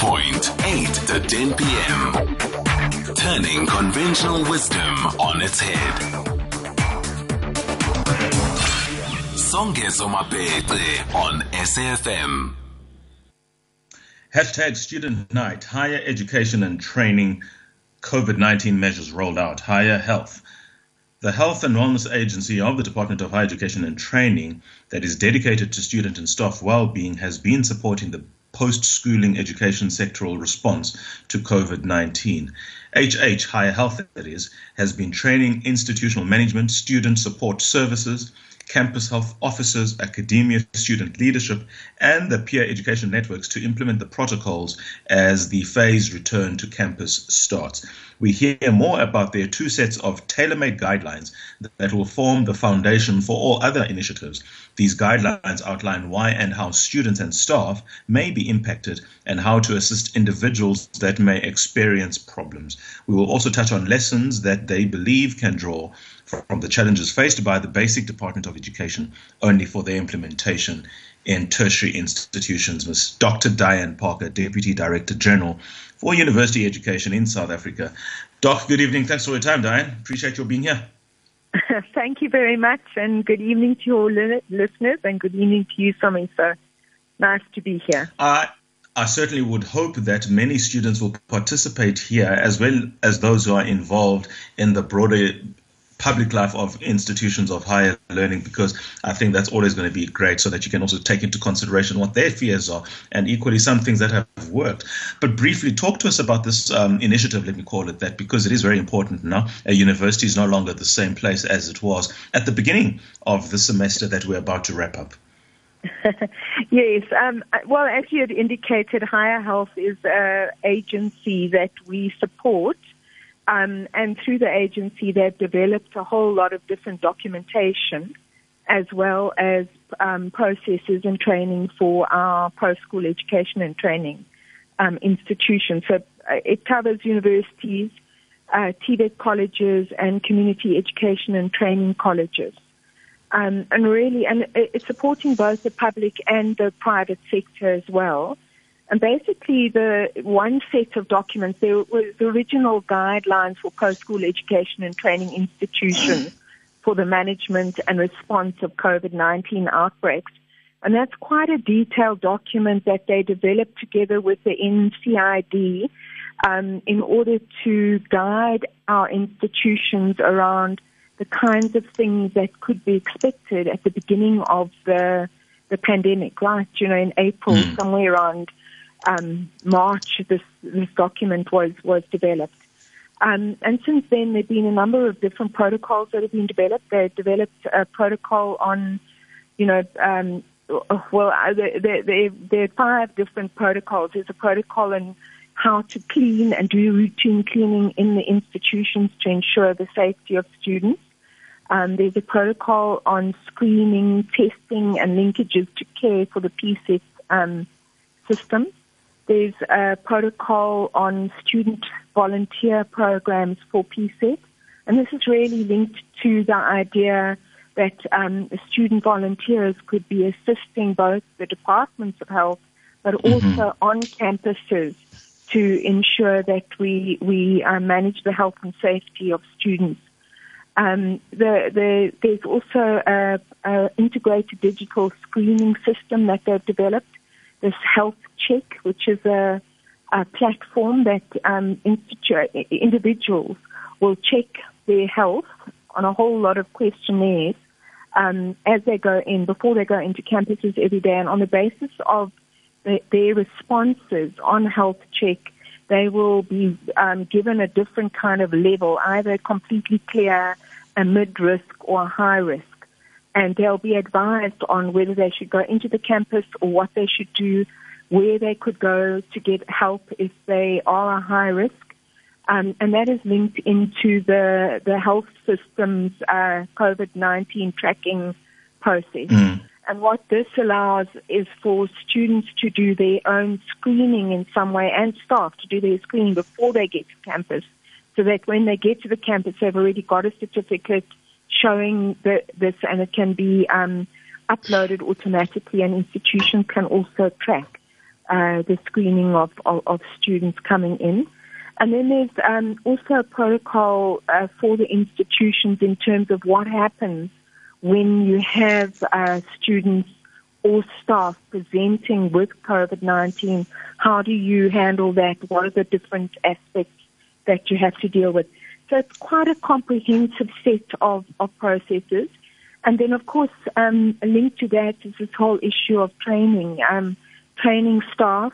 Point, 8 to 10 p.m. Turning conventional wisdom on its head. Songezo Mapete on SAFM. Hashtag Student Night, Higher Education and Training, COVID 19 measures rolled out, Higher Health. The Health and Wellness Agency of the Department of Higher Education and Training, that is dedicated to student and staff well being, has been supporting the post schooling education sectoral response to COVID 19. HH, Higher Health, that is, has been training institutional management, student support services, campus health officers, academia, student leadership, and the peer education networks to implement the protocols as the phased return to campus starts. We hear more about their two sets of tailor made guidelines that will form the foundation for all other initiatives. These guidelines outline why and how students and staff may be impacted and how to assist individuals that may experience problems. We will also touch on lessons that they believe can draw from the challenges faced by the basic Department of Education only for their implementation in tertiary institutions. Ms. Dr. Diane Parker, Deputy Director General for University Education in South Africa. Doc, good evening. Thanks for your time, Diane. Appreciate your being here. Thank you very much, and good evening to your listeners, and good evening to you, Sami. So nice to be here. Uh, I certainly would hope that many students will participate here, as well as those who are involved in the broader public life of institutions of higher learning because I think that's always going to be great so that you can also take into consideration what their fears are and equally some things that have worked. But briefly, talk to us about this um, initiative, let me call it that, because it is very important now. A university is no longer the same place as it was at the beginning of the semester that we're about to wrap up. yes. Um, well, as you had indicated, Higher Health is an agency that we support um, and through the agency, they've developed a whole lot of different documentation as well as um, processes and training for our post-school education and training um, institutions. So uh, it covers universities, uh, TVET colleges, and community education and training colleges. Um, and really, and it's supporting both the public and the private sector as well. And basically, the one set of documents, there was the original guidelines for post-school education and training institutions for the management and response of COVID-19 outbreaks. And that's quite a detailed document that they developed together with the NICD um, in order to guide our institutions around the kinds of things that could be expected at the beginning of the the pandemic, right? You know, in April, mm. somewhere around um, March this, this document was, was developed. Um, and since then, there have been a number of different protocols that have been developed. They've developed a protocol on, you know, um, well, there, there, there are five different protocols. There's a protocol on how to clean and do routine cleaning in the institutions to ensure the safety of students. Um, there's a protocol on screening, testing, and linkages to care for the PSET um, system. There's a protocol on student volunteer programs for PSET, and this is really linked to the idea that um, student volunteers could be assisting both the departments of health, but mm-hmm. also on campuses to ensure that we we uh, manage the health and safety of students. Um, the, the, there's also an integrated digital screening system that they've developed this health check, which is a, a platform that um, individuals will check their health on a whole lot of questionnaires um, as they go in, before they go into campuses every day. And on the basis of the, their responses on health check, they will be um, given a different kind of level, either completely clear, a mid-risk, or a high risk and they'll be advised on whether they should go into the campus or what they should do, where they could go to get help if they are a high risk. Um, and that is linked into the, the health system's uh, COVID-19 tracking process. Mm. And what this allows is for students to do their own screening in some way and staff to do their screening before they get to campus so that when they get to the campus, they've already got a certificate showing the, this, and it can be um, uploaded automatically, and institutions can also track uh, the screening of, of, of, students coming in. And then there's um, also a protocol uh, for the institutions in terms of what happens when you have uh, students or staff presenting with COVID-19. How do you handle that? What are the different aspects that you have to deal with? So it's quite a comprehensive set of, of processes. And then, of course, um, linked to that is this whole issue of training, um, training staff,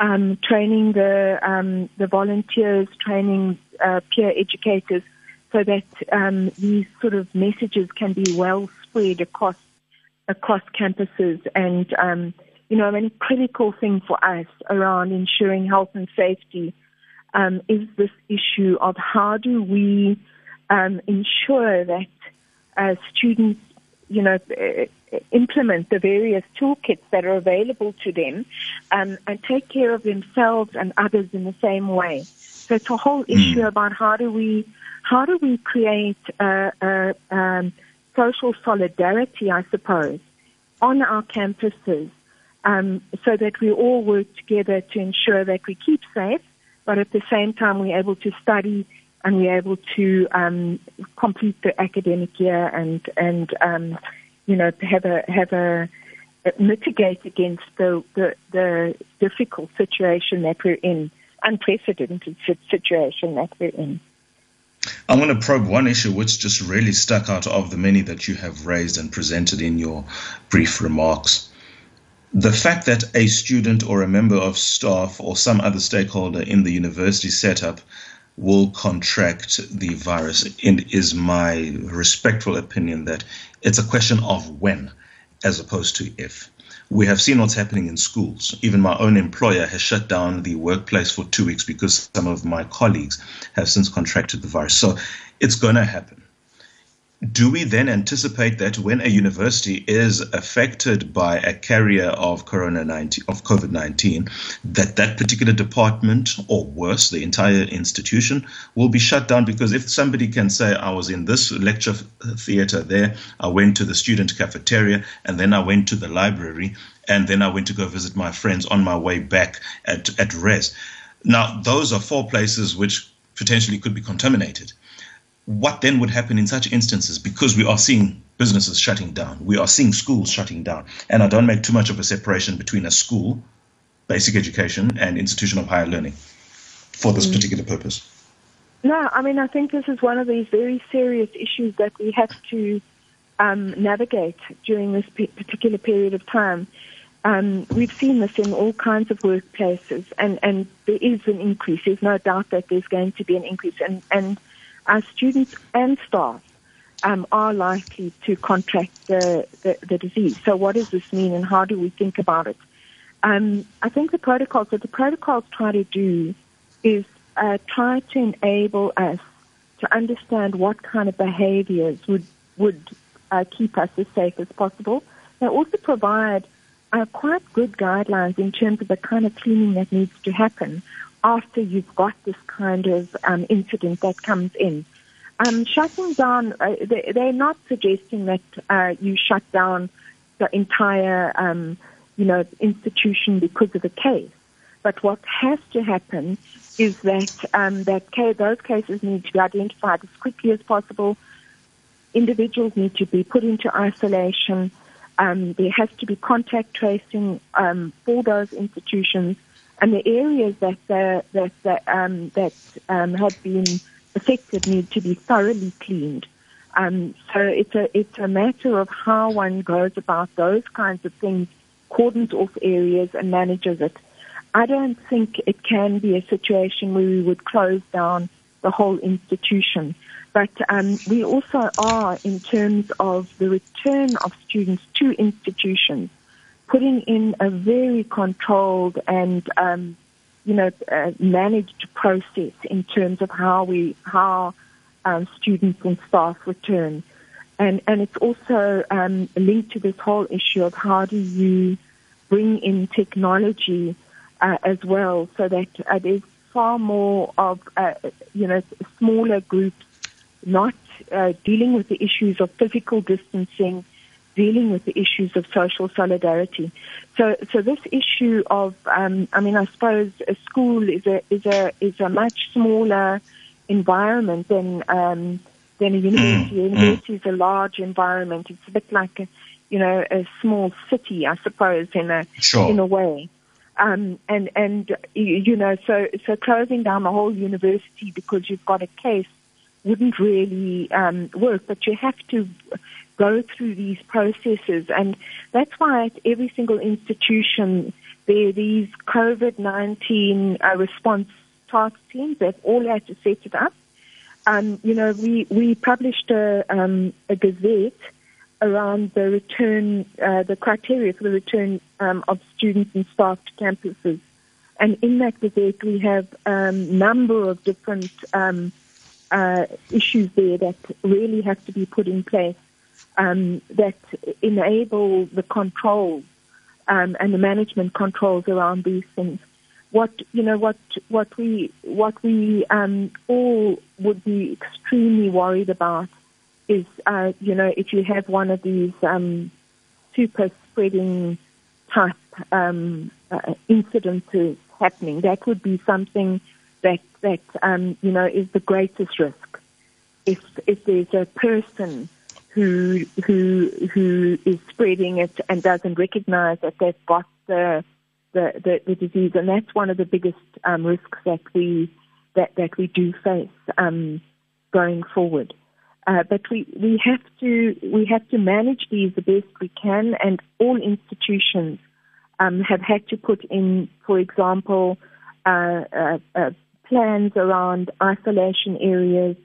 um, training the um, the volunteers, training uh, peer educators, so that um, these sort of messages can be well spread across across campuses. And um, you know, I mean, a critical thing for us around ensuring health and safety is this issue of how do we ensure that uh, students, you know, uh, implement the various toolkits that are available to them um, and take care of themselves and others in the same way. So it's a whole hmm. issue about how do we how do we create a, a um, social solidarity, I suppose, on our campuses, um, so that we all work together to ensure that we keep safe, but at the same time we're able to study and we're able to um, complete the academic year and and um, you know have a have a mitigate against the, the the difficult situation that we're in, unprecedented situation that we're in. I want to probe one issue which just really stuck out of the many that you have raised and presented in your brief remarks. The fact that a student or a member of staff or some other stakeholder in the university setup will contract the virus. is my respectful opinion that it's a question of when as opposed to if. We have seen what's happening in schools. Even my own employer has shut down the workplace for two weeks because some of my colleagues have since contracted the virus. So it's going to happen do we then anticipate that when a university is affected by a carrier of corona 19 of covid-19 that that particular department or worse the entire institution will be shut down? Because if somebody can say i was in this lecture theater there i went to the student cafeteria and then i went to the library and then i went to go visit my friends on my way back at at res now those are four places which potentially could be contaminated what then would happen in such instances because we are seeing businesses shutting down, we are seeing schools shutting down. And I don't make too much of a separation between a school, basic education, and institution of higher learning for this mm. particular purpose. No, I mean, I think this is one of these very serious issues that we have to um, navigate during this particular period of time. Um, we've seen this in all kinds of workplaces, and, and there is an increase. There's no doubt that there's going to be an increase. And, and our students and staff um, are likely to contract the, the, the, disease. So what does this mean and how do we think about it? Um, I think the protocols, what the protocols try to do is uh, try to enable us to understand what kind of behaviors would, would uh, keep us as safe as possible. They also provide uh, quite good guidelines in terms of the kind of cleaning that needs to happen after you've got this kind of um, incident that comes in. Um, shutting down, uh, they, are not suggesting that uh, you shut down the entire, um, you know, institution because of a case. But what has to happen is that um, that case, those cases need to be identified as quickly as possible. Individuals need to be put into isolation. Um, there has to be contact tracing um, for those institutions and the areas that uh, that that, um, that um, have been affected need to be thoroughly cleaned. Um, so it's a it's a matter of how one goes about those kinds of things, cordons off areas and manages it. I don't think it can be a situation where we would close down the whole institution. But um, we also are, in terms of the return of students to institutions, putting in a very controlled and um, you know uh, managed process in terms of how we how um, students and staff return, and and it's also um, linked to this whole issue of how do you bring in technology uh, as well, so that uh, there's far more of uh, you know smaller groups not uh, dealing with the issues of physical distancing dealing with the issues of social solidarity. So, so this issue of, um, I mean, I suppose a school is a is a is a much smaller environment than um, than a university. Mm. A university is a large environment. It's a bit like a, you know, a small city, I suppose, in a sure. in a way. Um, and and you know, so so closing down the whole university because you've got a case wouldn't really um, work. But you have to go through these processes, and that's why at every single institution there are these COVID nineteen uh, response task teams. They've all had to set it up. Um, you know, we we published a, um, a gazette around the return, uh, the criteria for the return um, of students and staff to campuses. And in that gazette, we have a um, number of different um, uh, issues there that really have to be put in place um, that enable the controls um, and the management controls around these things. What you know, what what we what we um, all would be extremely worried about is, uh, you know, if you have one of these um, super spreading type um, uh, incidences happening, that would be something that that um, you know is the greatest risk. If if there's a person who who who is spreading it and doesn't recognise that they've got the the, the, the disease, and that's one of the biggest um, risks that we that that we do face um, going forward. Uh, but we, we have to we have to manage these the best we can, and all institutions um, have had to put in, for example, uh, uh, uh, plans around isolation areas,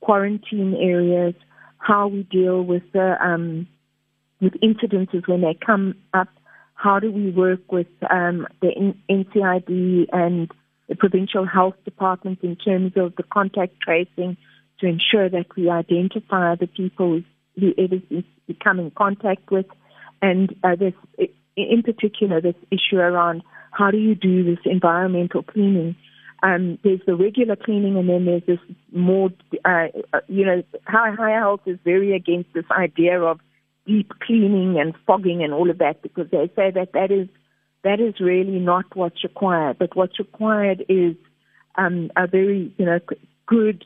quarantine areas, how we deal with the um, with incidences when they come up. How do we work with um, the NICD and the provincial health departments in terms of the contact tracing? to ensure that we identify the people whoever's come in contact with, and uh, this, in particular, this issue around how do you do this environmental cleaning. Um, there's the regular cleaning, and then there's this more, uh, uh you know, high, higher health is very against this idea of deep cleaning and fogging and all of that because they say that that is that is really not what's required. But what's required is um, a very, you know, good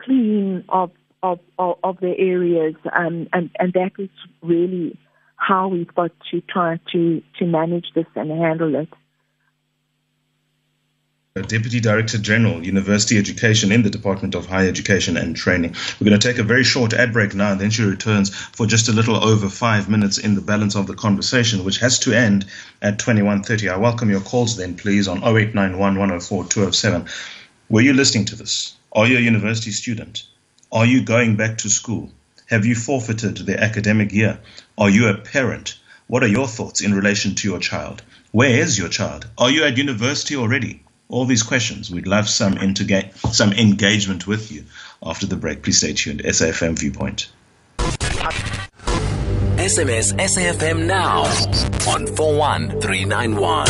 clean of of of, of the areas, um, and and that is really how we've got to try to to manage this and handle it. Deputy Director General, University Education in the Department of Higher Education and Training. We're going to take a very short ad break now, and then she returns for just a little over five minutes in the balance of the conversation, which has to end at 21.30. I welcome your calls then, please, on 0891 104 207. Were you listening to this? Are you a university student? Are you going back to school? Have you forfeited the academic year? Are you a parent? What are your thoughts in relation to your child? Where is your child? Are you at university already? All these questions. We'd love some, interga- some engagement with you after the break. Please stay tuned. SAFM Viewpoint. SMS SAFM now on 41391.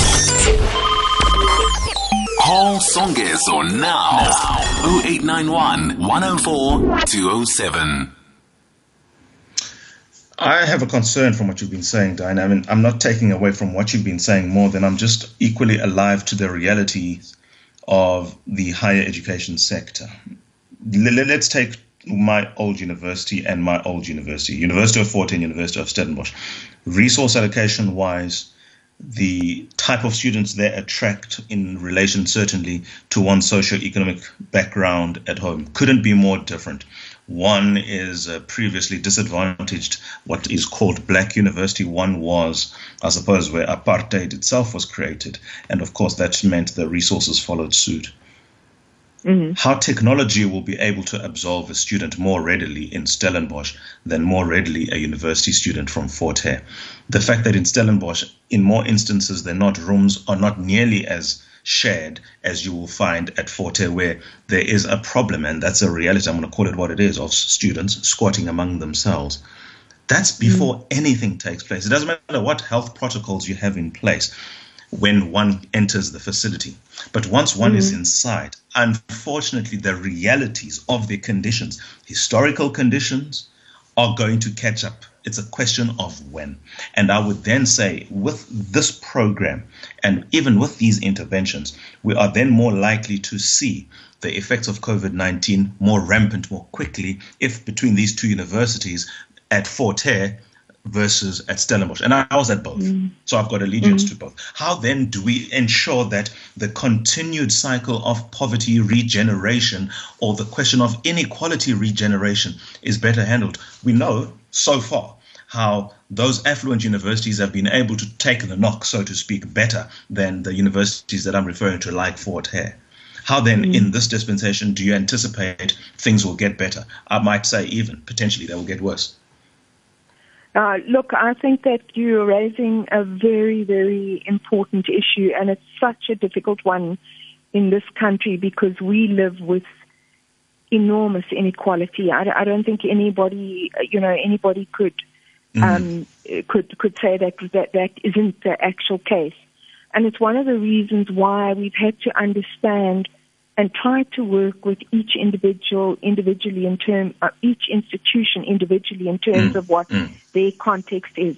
Call Songezo now. now. 0891 104 207. I have a concern from what you've been saying, Diane. I mean, I'm not taking away from what you've been saying more than I'm just equally alive to the realities of the higher education sector. Let's take my old university and my old university, University of Fort Hare, University of Stellenbosch. Resource allocation wise, the type of students they attract in relation certainly to one's socio-economic background at home couldn't be more different. One is uh, previously disadvantaged, what is called Black University. One was, I suppose, where apartheid itself was created. And of course, that meant the resources followed suit. Mm-hmm. How technology will be able to absolve a student more readily in Stellenbosch than more readily a university student from Fort Hare. The fact that in Stellenbosch, in more instances than not, rooms are not nearly as shared as you will find at Fort Hare, where there is a problem, and that's a reality. I'm going to call it what it is of students squatting among themselves. That's before mm. anything takes place. It doesn't matter what health protocols you have in place when one enters the facility. But once one mm-hmm. is inside, unfortunately, the realities of the conditions, historical conditions, are going to catch up It's a question of when. And I would then say, with this program and even with these interventions, we are then more likely to see the effects of COVID 19 more rampant more quickly if between these two universities at Fort Hare versus at Stellenbosch. And I, was at both. Mm. So I've got allegiance mm. to both. How then do we ensure that the continued cycle of poverty regeneration or the question of inequality regeneration is better handled? We know so far how those affluent universities have been able to take the knock, so to speak, better than the universities that I'm referring to, like Fort Hare. How then, mm. in this dispensation, do you anticipate things will get better? I might say, even potentially, they will get worse. Uh, look, I think that you're raising a very, very important issue, and it's such a difficult one in this country because we live with enormous inequality. I, I don't think anybody, you know, anybody could mm-hmm. um, could could say that that that isn't the actual case, and it's one of the reasons why we've had to understand and try to work with each individual individually in term uh, each institution individually in terms mm. of what mm. their context is.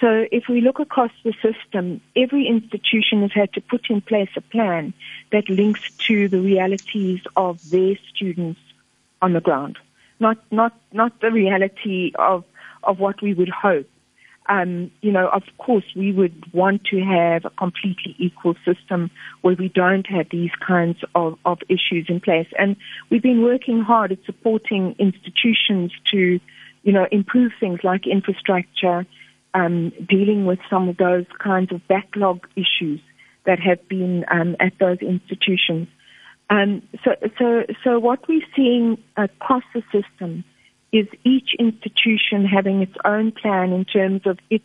So if we look across the system, every institution has had to put in place a plan that links to the realities of their students on the ground. Not not not the reality of of what we would hope um, you know, of course, we would want to have a completely equal system where we don't have these kinds of, of issues in place. And we've been working hard at supporting institutions to, you know, improve things like infrastructure, um, dealing with some of those kinds of backlog issues that have been um, at those institutions. Um, so, so, so what we're seeing across the system is each institution having its own plan in terms of its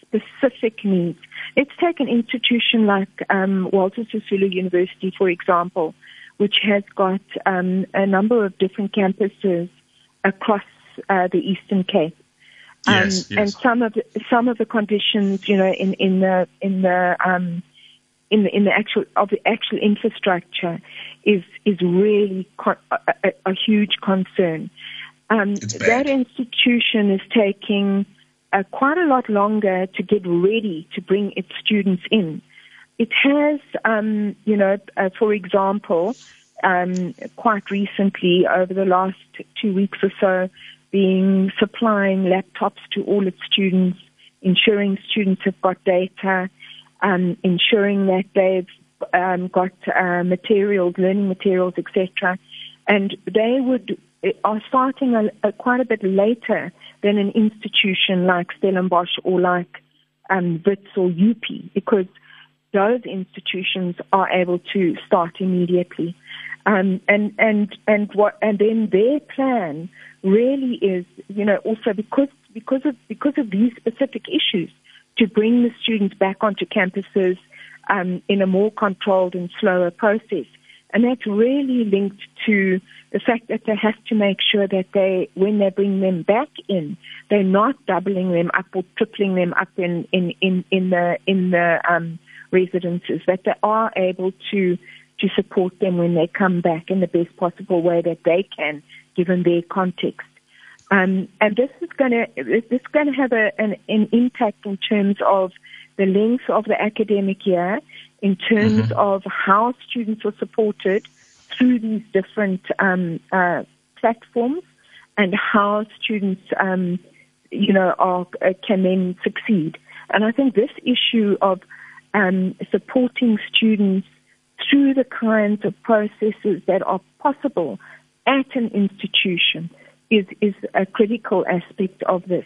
specific needs. Let's take an institution like um, Walter Sisulu University, for example, which has got um, a number of different campuses across uh, the Eastern Cape. Um, yes, yes. And some of the, some of the conditions, you know, in in the in the um, in the in the actual of the actual infrastructure is is really con- a, a, a huge concern. Um, that institution is taking uh, quite a lot longer to get ready to bring its students in. It has, um, you know, uh, for example, um, quite recently, over the last two weeks or so, being supplying laptops to all its students, ensuring students have got data, um, ensuring that they've um, got uh, materials, learning materials, etc. And they would are starting a, a, quite a bit later than an institution like Stellenbosch or like um, WITS or UP because those institutions are able to start immediately. Um, and and and what and then their plan really is, you know, also because because of because of these specific issues, to bring the students back onto campuses um, in a more controlled and slower process. And that's really linked to the fact that they have to make sure that they, when they bring them back in, they're not doubling them up or tripling them up in, in, in, in the, in the, um, residences, that they are able to, to support them when they come back in the best possible way that they can, given their context. Um, and this is going to this is going to have a, an, an impact in terms of the length of the academic year in terms mm-hmm. of how students are supported through these different um, uh, platforms and how students, um, you know, are, uh, can then succeed. And I think this issue of um, supporting students through the kinds of processes that are possible at an institution is, is a critical aspect of this.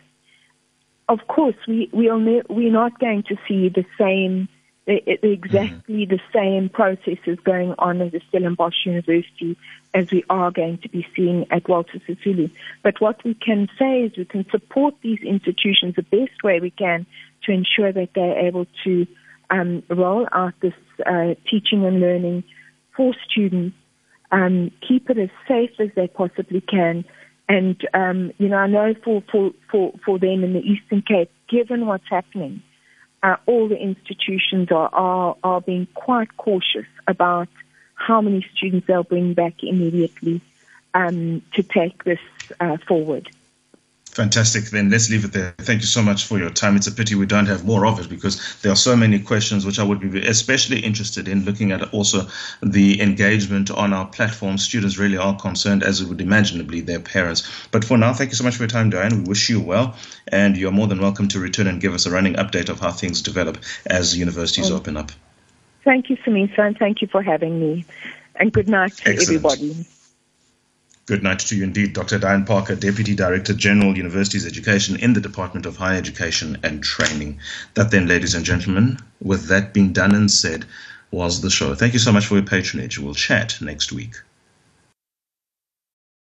Of course, we, we are ne- we're not going to see the same exactly mm. the same processes going on at the Stellenbosch University as we are going to be seeing at Walter Sisulu. But what we can say is we can support these institutions the best way we can to ensure that they're able to um, roll out this uh, teaching and learning for students, um, keep it as safe as they possibly can. And, um, you know, I know for, for, for, for them in the Eastern Cape, given what's happening, uh, all the institutions are, are, are being quite cautious about how many students they'll bring back immediately um, to take this uh, forward. Fantastic. Then let's leave it there. Thank you so much for your time. It's a pity we don't have more of it because there are so many questions which I would be especially interested in looking at also the engagement on our platform. Students really are concerned, as would imaginably their parents. But for now, thank you so much for your time, Diane. We wish you well, and you're more than welcome to return and give us a running update of how things develop as universities oh. open up. Thank you, Samisa, and thank you for having me. And good night to Excellent. everybody. Good night to you indeed, Dr. Diane Parker, Deputy Director General Universities Education in the Department of Higher Education and Training. That then, ladies and gentlemen, with that being done and said, was the show. Thank you so much for your patronage. We'll chat next week.